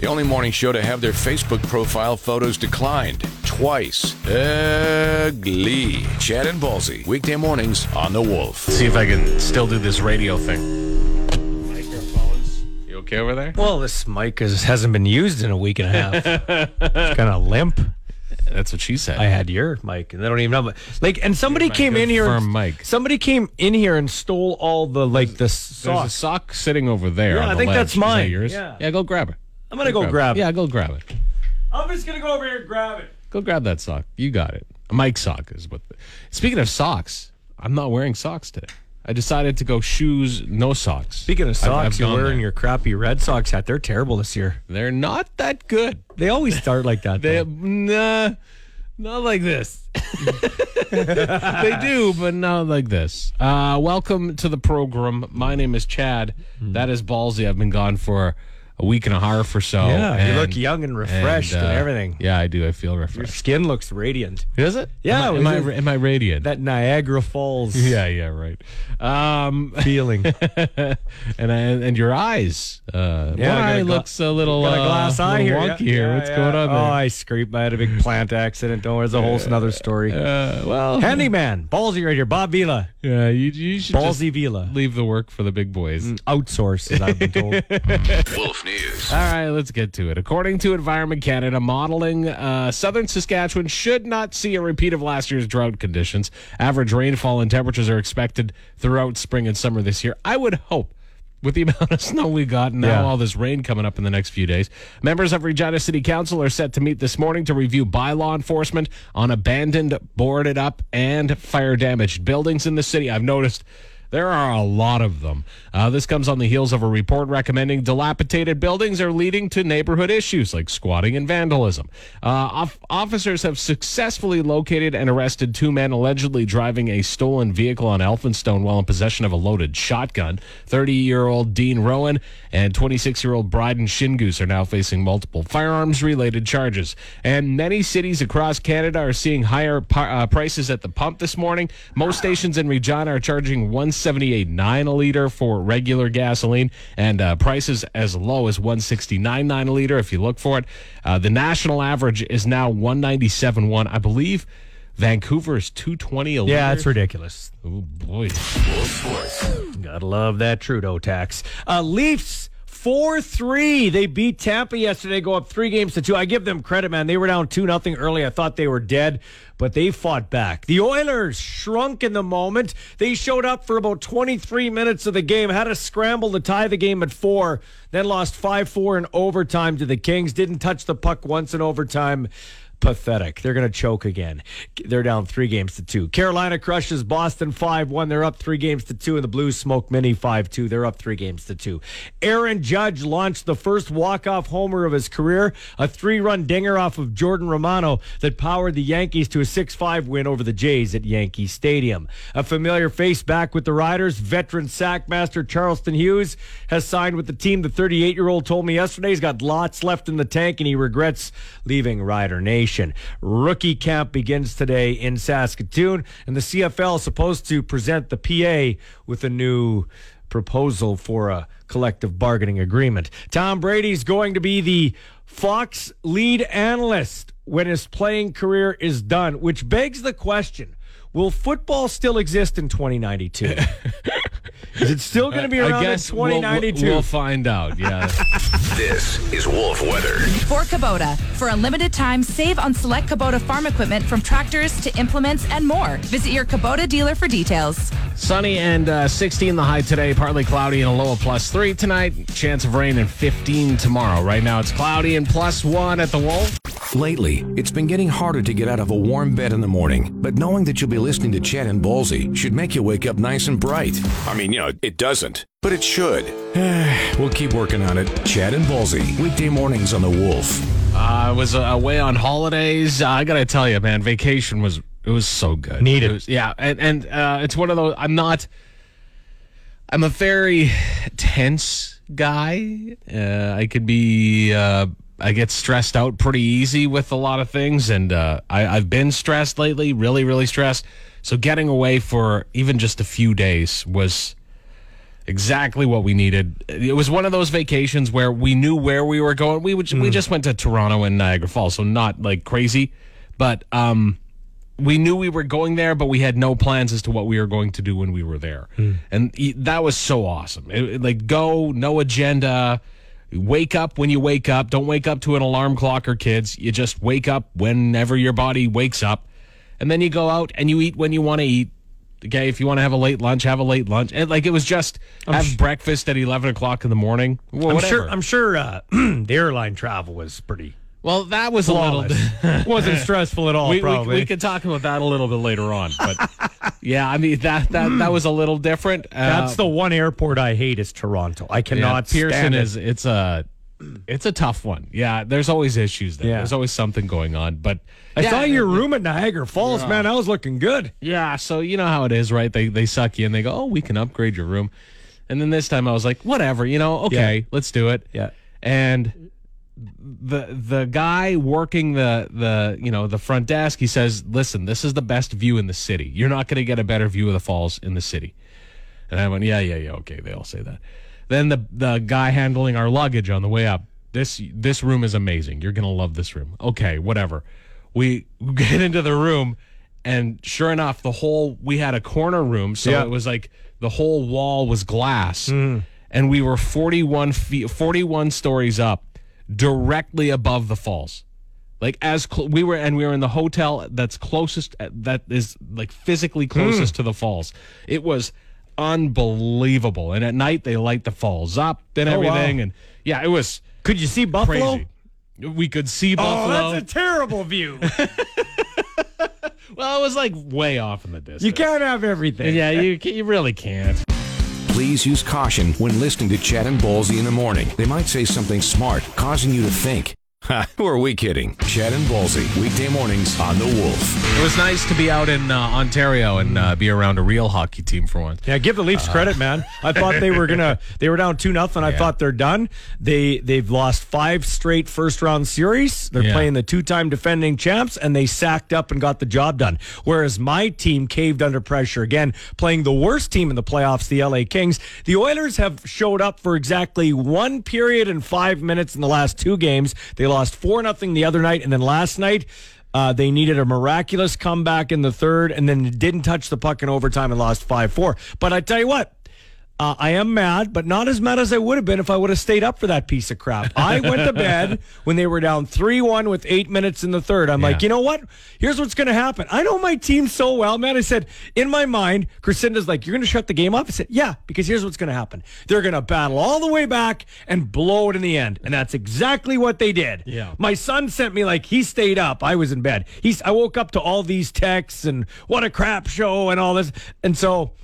The only morning show to have their Facebook profile photos declined twice. Ugly. Chad and Ballsy. Weekday mornings on The Wolf. See if I can still do this radio thing. Microphones. You okay over there? Well, this mic is, hasn't been used in a week and a half. it's kind of limp. That's what she said. I had your mic, and they don't even know. Like, and somebody my came in here. firm and, mic. Somebody came in here and stole all the like the There's sauce. a sock sitting over there. Yeah, on I the think ledge. that's Is that mine. yours? Yeah. yeah, go grab it. I'm gonna go grab it. Yeah, go grab it. I'm just gonna go over here and grab it. Go grab that sock. You got it. A mic sock is what. The, speaking of socks, I'm not wearing socks today. I decided to go shoes, no socks. Speaking of I've- socks, I've you're wearing there. your crappy Red Sox hat. They're terrible this year. They're not that good. They always start like that. They though. nah, not like this. they do, but not like this. Uh, welcome to the program. My name is Chad. Hmm. That is ballsy. I've been gone for a week and a half or so. Yeah, you look young and refreshed and uh, everything. Yeah, I do. I feel refreshed. Your skin looks radiant. Is it? Yeah, Am I, am, was I, am I radiant? That Niagara Falls yeah, yeah, right. Um, feeling. and I, and your eyes. Uh, Yeah, one I eye gla- looks a little Got a uh, glass eye little here. wonky yeah. here. Yeah, What's yeah. going on there? Oh, I scraped. I had a big plant accident. Don't worry, it's a whole another story. uh, well, Handyman, ballsy right here. Bob Vila, yeah, you, you should just ballsy Vila. leave the work for the big boys. Outsource, as I've been told. Wolf News. All right, let's get to it. According to Environment Canada, modeling uh, southern Saskatchewan should not see a repeat of last year's drought conditions. Average rainfall and temperatures are expected throughout spring and summer this year. I would hope. With the amount of snow we got and now Yeah. all this rain coming up in the next few days, members of Regina City Council are set to meet this morning to review bylaw enforcement on abandoned, boarded up, and fire damaged buildings in the city. I've noticed there are a lot of them. Uh, this comes on the heels of a report recommending dilapidated buildings are leading to neighborhood issues like squatting and vandalism. Uh, off- officers have successfully located and arrested two men allegedly driving a stolen vehicle on Elphinstone while in possession of a loaded shotgun. 30 year old Dean Rowan and 26 year old Bryden Shingoose are now facing multiple firearms related charges. And many cities across Canada are seeing higher uh, prices at the pump this morning. Most stations in Regina are charging 178.9 a liter for regular gasoline and uh, prices as low as 169.9 a liter if you look for it. Uh, the national average is now 197.1. I believe Vancouver is 220 a liter. yeah, it's ridiculous. Oh boy. Gotta love that Trudeau tax. Uh, Leafs. 4 3. They beat Tampa yesterday, go up three games to two. I give them credit, man. They were down 2 nothing early. I thought they were dead, but they fought back. The Oilers shrunk in the moment. They showed up for about 23 minutes of the game, had a scramble to tie the game at four, then lost 5 4 in overtime to the Kings. Didn't touch the puck once in overtime pathetic. They're going to choke again. They're down three games to two. Carolina crushes Boston 5 1. They're up three games to two. And the Blues smoke Mini 5 2. They're up three games to two. Aaron Judge launched the first walk off homer of his career, a three run dinger off of Jordan Romano that powered the Yankees to a 6 5 win over the Jays at Yankee Stadium. A familiar face back with the Riders, veteran sackmaster Charleston Hughes has signed with the team. The 38 year old told me yesterday he's got lots left in the tank and he regrets leaving Rider Nation. Rookie camp begins today in Saskatoon, and the CFL is supposed to present the PA with a new proposal for a collective bargaining agreement. Tom Brady's going to be the Fox lead analyst when his playing career is done, which begs the question Will football still exist in 2092? is it still going to be around I guess in 2092? We'll, we'll find out. Yeah. This is Wolf Weather. For Kubota. For a limited time, save on select Kubota farm equipment from tractors to implements and more. Visit your Kubota dealer for details. Sunny and uh, 16 the high today, partly cloudy and a low of plus three tonight. Chance of rain and 15 tomorrow. Right now it's cloudy and plus one at the Wolf. Lately, it's been getting harder to get out of a warm bed in the morning, but knowing that you'll be listening to Chad and Ballsy should make you wake up nice and bright. I mean, you know, it doesn't, but it should. we'll keep working on it. Chad and Ballsy, weekday mornings on The Wolf. I was uh, away on holidays. I got to tell you, man, vacation was it was so good. Needed. It was- yeah, and and uh, it's one of those. I'm not. I'm a very tense guy. Uh, I could be. Uh, I get stressed out pretty easy with a lot of things, and uh, I, I've been stressed lately, really, really stressed. So getting away for even just a few days was exactly what we needed. It was one of those vacations where we knew where we were going. We would, we just went to Toronto and Niagara Falls, so not like crazy, but um, we knew we were going there, but we had no plans as to what we were going to do when we were there, and e- that was so awesome. It- it, like go, no agenda. Wake up when you wake up. Don't wake up to an alarm clock or kids. You just wake up whenever your body wakes up, and then you go out and you eat when you want to eat. Okay, if you want to have a late lunch, have a late lunch. And like it was just have breakfast at eleven o'clock in the morning. Well, I'm whatever. sure. I'm sure uh, the airline travel was pretty well, that was a little. flawless. wasn't stressful at all. we, we, probably. we could talk about that a little bit later on, but yeah, I mean that that that was a little different. Uh, That's the one airport I hate is Toronto. I yeah, cannot Pearson stand it. is it's a it's a tough one. Yeah, there's always issues there. Yeah. There's always something going on, but I yeah, saw your room at Niagara Falls, man. I was looking good. Yeah, so you know how it is, right? They they suck you and they go, "Oh, we can upgrade your room." And then this time I was like, "Whatever, you know, okay, Yeah. let's do it." Yeah. And the the guy working the the you know the front desk, he says, "Listen, this is the best view in the city. You're not going to get a better view of the falls in the city." And I went, "Yeah, yeah, yeah, okay." They all say that. Then the the guy handling our luggage on the way up, this this room is amazing. You're gonna love this room. Okay, whatever. We get into the room, and sure enough, the whole we had a corner room, so Yeah. it was like the whole wall was glass, mm. and we were 41 feet, 41 stories up, directly above the falls. Like as cl- we were, and we were in the hotel that's closest, that is like physically mm. closest to the falls. It was unbelievable. And at night they light the falls up and Oh, wow. everything, and yeah, it was Could you see Buffalo? crazy. We could see Oh, Buffalo. that's a terrible view. well, it was like way off in the distance. you can't have everything. Yeah, you you really can't. Please use caution when listening to Chad and Ballsy in the morning. They might say something smart, causing you to think. Ha, who are we kidding? Chad and Ballsy, weekday mornings on The Wolf. It was nice to be out in uh, Ontario and uh, be around a real hockey team for once. Yeah, give the Leafs credit, man. I thought they were gonna. They were down two nothing. I thought they're done. They they've lost five straight first round series. They're Yeah. playing the two time defending champs, and they sacked up and got the job done. Whereas my team caved under pressure again, playing the worst team in the playoffs, the LA Kings. The Oilers have showed up for exactly one period and five minutes in the last two games. They lost four nothing the other night, and then last night. Uh, they needed a miraculous comeback in the third and then didn't touch the puck in overtime and lost 5 4. But I tell you what, uh, I am mad, but not as mad as I would have been if I would have stayed up for that piece of crap. I went to bed when they were down 3 1 with eight minutes in the third. I'm like, you know what? Here's what's going to happen. I know my team so well, man. I said, in my mind, Crescendo's like, you're going to shut the game off? I said, yeah, because here's what's going to happen. They're going to battle all the way back and blow it in the end. And that's exactly what they did. Yeah. My son sent me like he stayed up. I was in bed. He's I woke up to all these texts and what a crap show and all this. And so,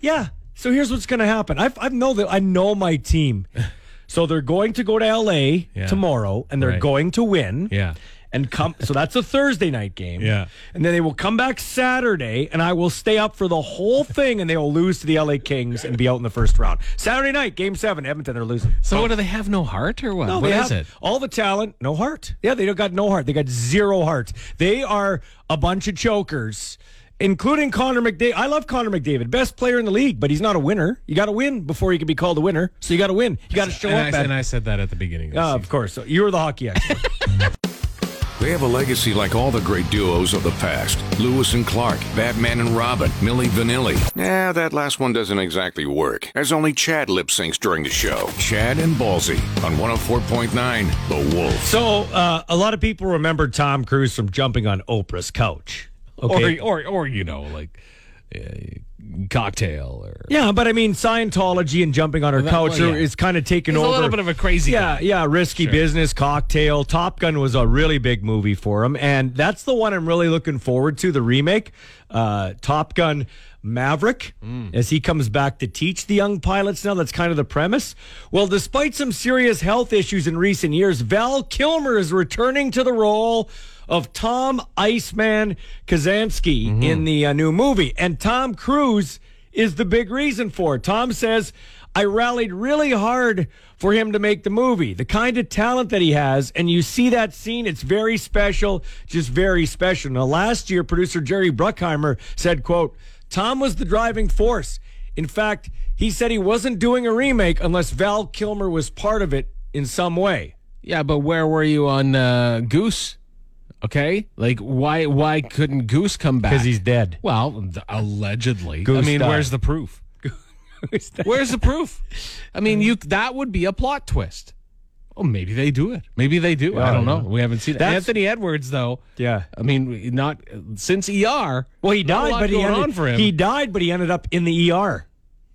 yeah. So here's what's going to happen. I I know that I know my team. So they're going to go to LA Yeah. tomorrow and they're Right. going to win. Yeah. And come so that's a Thursday night game. Yeah. And then they will come back Saturday and I will stay up for the whole thing and they will lose to the LA Kings and be out in the first round. Saturday night, game seven, Edmonton, they're losing. So, what do they have? No heart or what? No, What is it? all the talent, no heart. Yeah, they don't got no heart. They got zero heart. They are a bunch of chokers, including Connor McDavid. I love Connor McDavid, best player in the league, but he's not a winner. You got to win before you can be called a winner. So you got to win. You got to show and, up. I, at- and I said that at the beginning. Of Uh, of course, so you're the hockey expert. They have a legacy like all the great duos of the past Lewis and Clark, Batman and Robin, Milli Vanilli. Yeah, that last one doesn't exactly work, as only Chad lip syncs during the show. Chad and Ballsy on 104.9 The Wolf. so uh, a lot of people remember Tom Cruise from jumping on Oprah's couch. Okay. or, or or you know like uh, cocktail or yeah, but I mean Scientology and jumping on her Well, couch well, yeah. is kind of taken He's a over. little bit of a crazy Yeah, guy. yeah, risky business, cocktail. Top Gun was a really big movie for him, and that's the one I'm really looking forward to. The remake, uh, Top Gun Maverick, Mm. as he comes back to teach the young pilots. Now that's kind of the premise. Well, despite some serious health issues in recent years, Val Kilmer is returning to the role of Tom Iceman Kazansky Mm-hmm. in the uh, new movie, and Tom Cruise is the big reason for it. Tom says, I rallied really hard for him to make the movie. The kind of talent that he has, and you see that scene, it's very special, just very special. Now, last year, producer Jerry Bruckheimer said, quote, Tom was the driving force. In fact, he said he wasn't doing a remake unless Val Kilmer was part of it in some way. Yeah, but where were you on uh, Goose? Okay, like why why couldn't Goose come back? Because he's dead. well, allegedly. Goose I mean, died. where's the proof? Where's the proof? I mean, you that would be a plot twist. Oh, maybe they do it. Maybe they do. I I don't know. know. We haven't seen it. That's- Anthony Edwards, though. Yeah. I mean, not since ER. Well, he died, but he ended, on for him. he died, but he ended up in the ER.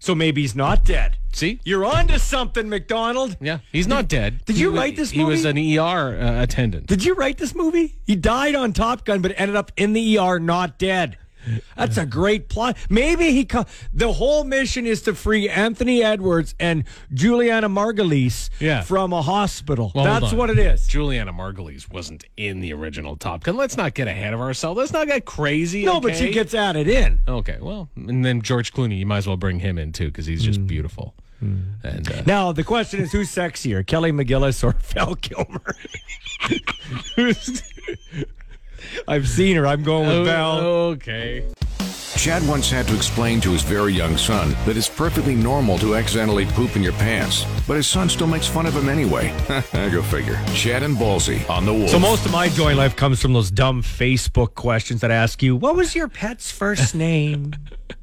So maybe he's not dead. See, You're on to something, McDonald. yeah, he's not dead. did you He write this movie? He was an? ER uh, attendant. Did you write this movie? He died on Top Gun, but ended up in the ER, not dead. That's a great plot. Maybe he. Co- the whole mission is to free Anthony Edwards and Julianna Margulies Yeah. from a hospital. Well, That's what it is. Julianna Margulies wasn't in the original Top Gun. Let's not get ahead of ourselves. Let's not get crazy. No, but she gets added in. Okay, well, and then George Clooney, you might as well bring him in too because he's Mm. just beautiful. And uh, Now the question is, who's sexier, Kelly McGillis or Val Kilmer? I've seen her. I'm going with oh, Val. okay. Chad once had to explain to his very young son that it's perfectly normal to accidentally poop in your pants, but his son still makes fun of him anyway. I go figure. Chad and Ballsy on the Wolf. So most of my joy in life comes from those dumb Facebook questions that ask you, "What was your pet's first name?"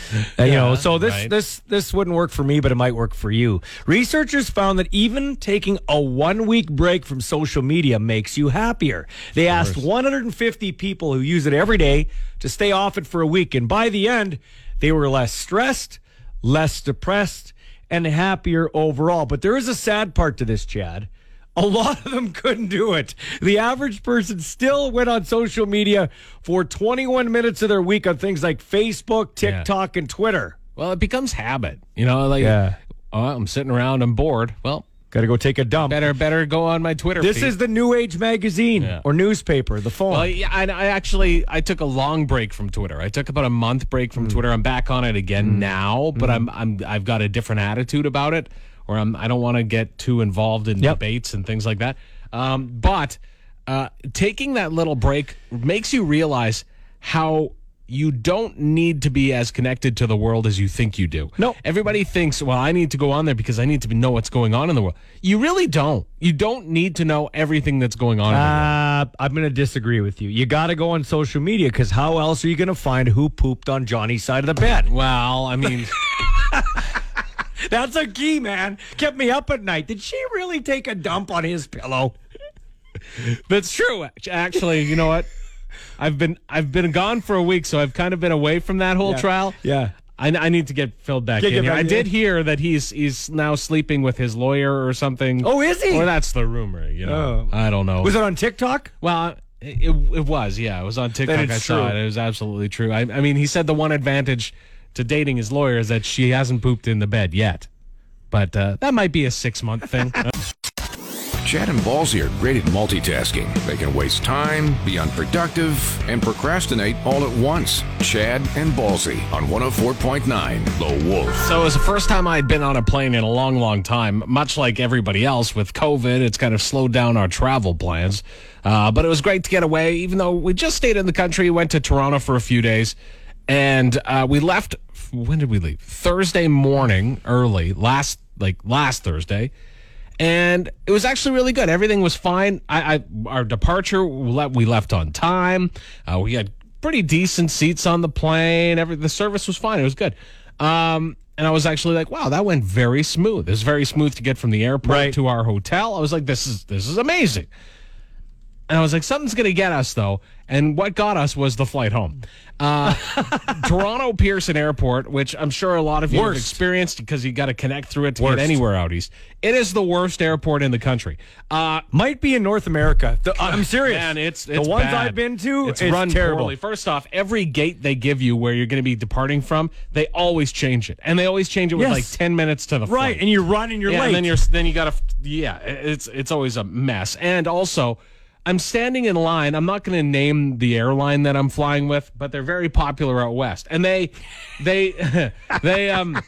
And, you know, so this right. this this wouldn't work for me, but it might work for you. Researchers found that even taking a one week break from social media makes you happier. They asked 150 people who use it every day to stay off it for a week, and by the end, they were less stressed, less depressed, and happier overall. But there is a sad part to this, Chad. A lot of them couldn't do it. The average person still went on social media for 21 minutes of their week on things like Facebook, Yeah. TikTok, and Twitter. Well, it becomes habit. You know, like Yeah. oh, I'm sitting around, I'm bored. Well, Got to go take a dump. better better go on my Twitter. This feed. is the New Age magazine Yeah. or newspaper, the phone. Well, yeah, I, I actually I took a long break from Twitter. I took about a month break Mm. from Twitter. I'm back on it again now, but I'm I'm I've got a different attitude about it, or I'm I don't want to get too involved in Yep. debates and things like that. Um, but uh, taking that little break makes you realize how you don't need to be as connected to the world as you think you do. No. Everybody thinks, well, I need to go on there because I need to know what's going on in the world. You really don't. You don't need to know everything that's going on in the world. Uh, I'm going to disagree with you. You got to go on social media because how else are you going to find who pooped on Johnny's side of the bed? Well, I mean. That's a key, man. Kept me up at night. Did she really take a dump on his pillow? That's true. Actually, you know what? I've been I've been gone for a week, so I've kind of been away from that whole Yeah. trial. Yeah. I, I need to get filled back Get- in. get back I in. did hear that he's he's now sleeping with his lawyer or something. Oh, is he? Or that's the rumor. You know, Oh. I don't know. Was it on TikTok? Well, it, it was. Yeah, it was on TikTok. I saw true. it. It was absolutely true. I, I mean, he said the one advantage to dating his lawyer is that she hasn't pooped in the bed yet, but uh, that might be a six month thing. Chad and Ballsy are great at multitasking. They can waste time, be unproductive, and procrastinate all at once. Chad and Ballsy on 104.9 The Wolf. So it was the first time I'd been on a plane in a long, long time. Much like everybody else with COVID, it's kind of slowed down our travel plans. Uh, but it was great to get away, even though we just stayed in the country. Went to Toronto for a few days, and uh, we left. When did we leave? Thursday morning, early last, like last Thursday. And it was actually really good. Everything was fine. I, I our departure we left on time. Uh, we had pretty decent seats on the plane. Every the service was fine. It was good. Um, and I was actually like, wow, that went very smooth. It was very smooth to get from the airport Right. to our hotel. I was like, this is this is amazing. And I was like, something's going to get us, though. And what got us was the flight home. Uh, Toronto Pearson Airport, which I'm sure a lot of you have experienced because you got to connect through it to Worst. get anywhere out east. It is the worst airport in the country. Uh, Might be in North America. The- I'm serious. Man, it's, the ones bad. I've been to. It's, It's, run terrible. poorly. First off, every gate they give you where you're going to be departing from, they always change it, and they always change it with Yes. like ten minutes to the Right, flight. and you run and you're yeah, late. and then you're then you gotta yeah, it's it's always a mess. And also, I'm standing in line. I'm not going to name the airline that I'm flying with, but they're very popular out west, and they they they um.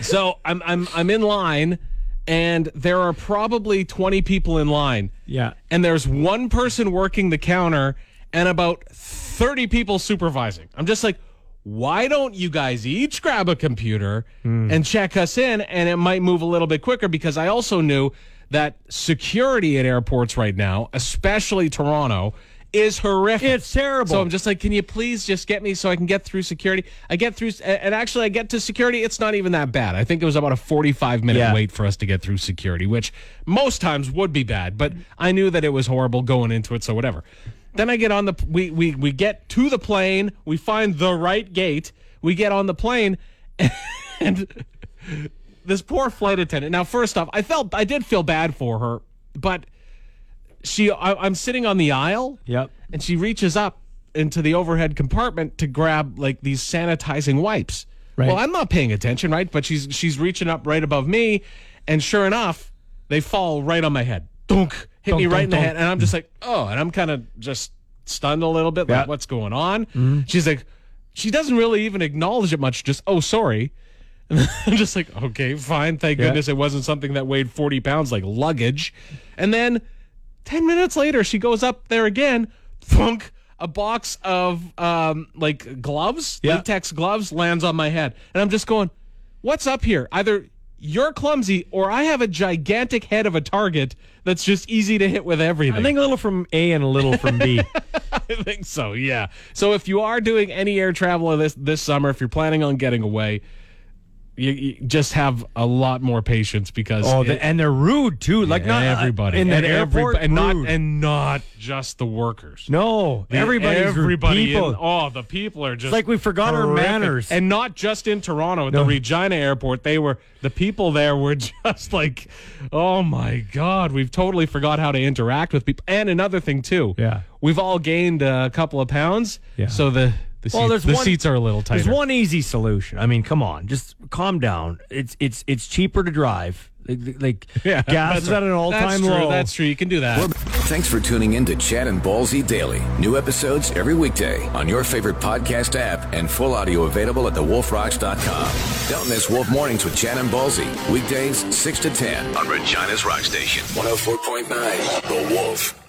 So I'm I'm I'm in line, and there are probably 20 people in line. Yeah. and there's one person working the counter and about 30 people supervising. I'm just like, why don't you guys each grab a computer Hmm. and check us in and it might move a little bit quicker because I also knew that security at airports right now, especially Toronto, is horrific. It's terrible. So I'm just like, can you please just get me so I can get through security? I get through, and actually, I get to security. It's not even that bad. I think it was about a 45 minute Yeah. wait for us to get through security, which most times would be bad. But I knew that it was horrible going into it, so whatever. Then I get on the we we we get to the plane. We find the right gate. We get on the plane, and this poor flight attendant. Now, first off, I felt I did feel bad for her, but she I, I'm sitting on the aisle. Yep. And she reaches up into the overhead compartment to grab like these sanitizing wipes. Right. Well, I'm not paying attention, right? But she's she's reaching up right above me, and sure enough, they fall right on my head. Dunk, hit Dunk, me right dunk, in the dunk. head, and I'm just like, oh, and I'm kind of just stunned a little bit, like what's going on? Mm-hmm. She's like, she doesn't really even acknowledge it much. Just oh, sorry. And I'm just like, okay, fine. Thank Yeah. goodness it wasn't something that weighed 40 pounds like luggage. And then 10 minutes later, she goes up there again, thunk, a box of um, like gloves, Yeah. latex gloves, lands on my head. And I'm just going, what's up here? Either you're clumsy or I have a gigantic head of a target that's just easy to hit with everything. I think a little from A and a little from B. I think so. Yeah. So if you are doing any air travel this this summer, if you're planning on getting away, you, you just have a lot more patience because oh, it- the, and they're rude too. Like not uh, everybody in the and airport, everybody, and not and not just the workers. no, The- everybody's everybody. People. in- oh, the people are just It's like we forgot our manners. and not just in Toronto at No. the Regina Airport. They were the people there were just like, oh my god, we've totally forgot how to interact with people. And another thing too, Yeah. we've all gained a couple of pounds. Yeah. So the the, Well, seat- there's the one- seats are a little tighter. There's one easy solution. I mean, come on, just calm down. It's it's it's cheaper to drive. Like, like yeah, gas that's is at an all time low. That's true. You can do that. Thanks for tuning in to Chad and Ballsy Daily. New episodes every weekday on your favorite podcast app and full audio available at thewolfrocks.com. Don't miss Wolf Mornings with Chad and Ballsy. Weekdays 6 to 10 on Regina's Rock Station. 104.9 The Wolf.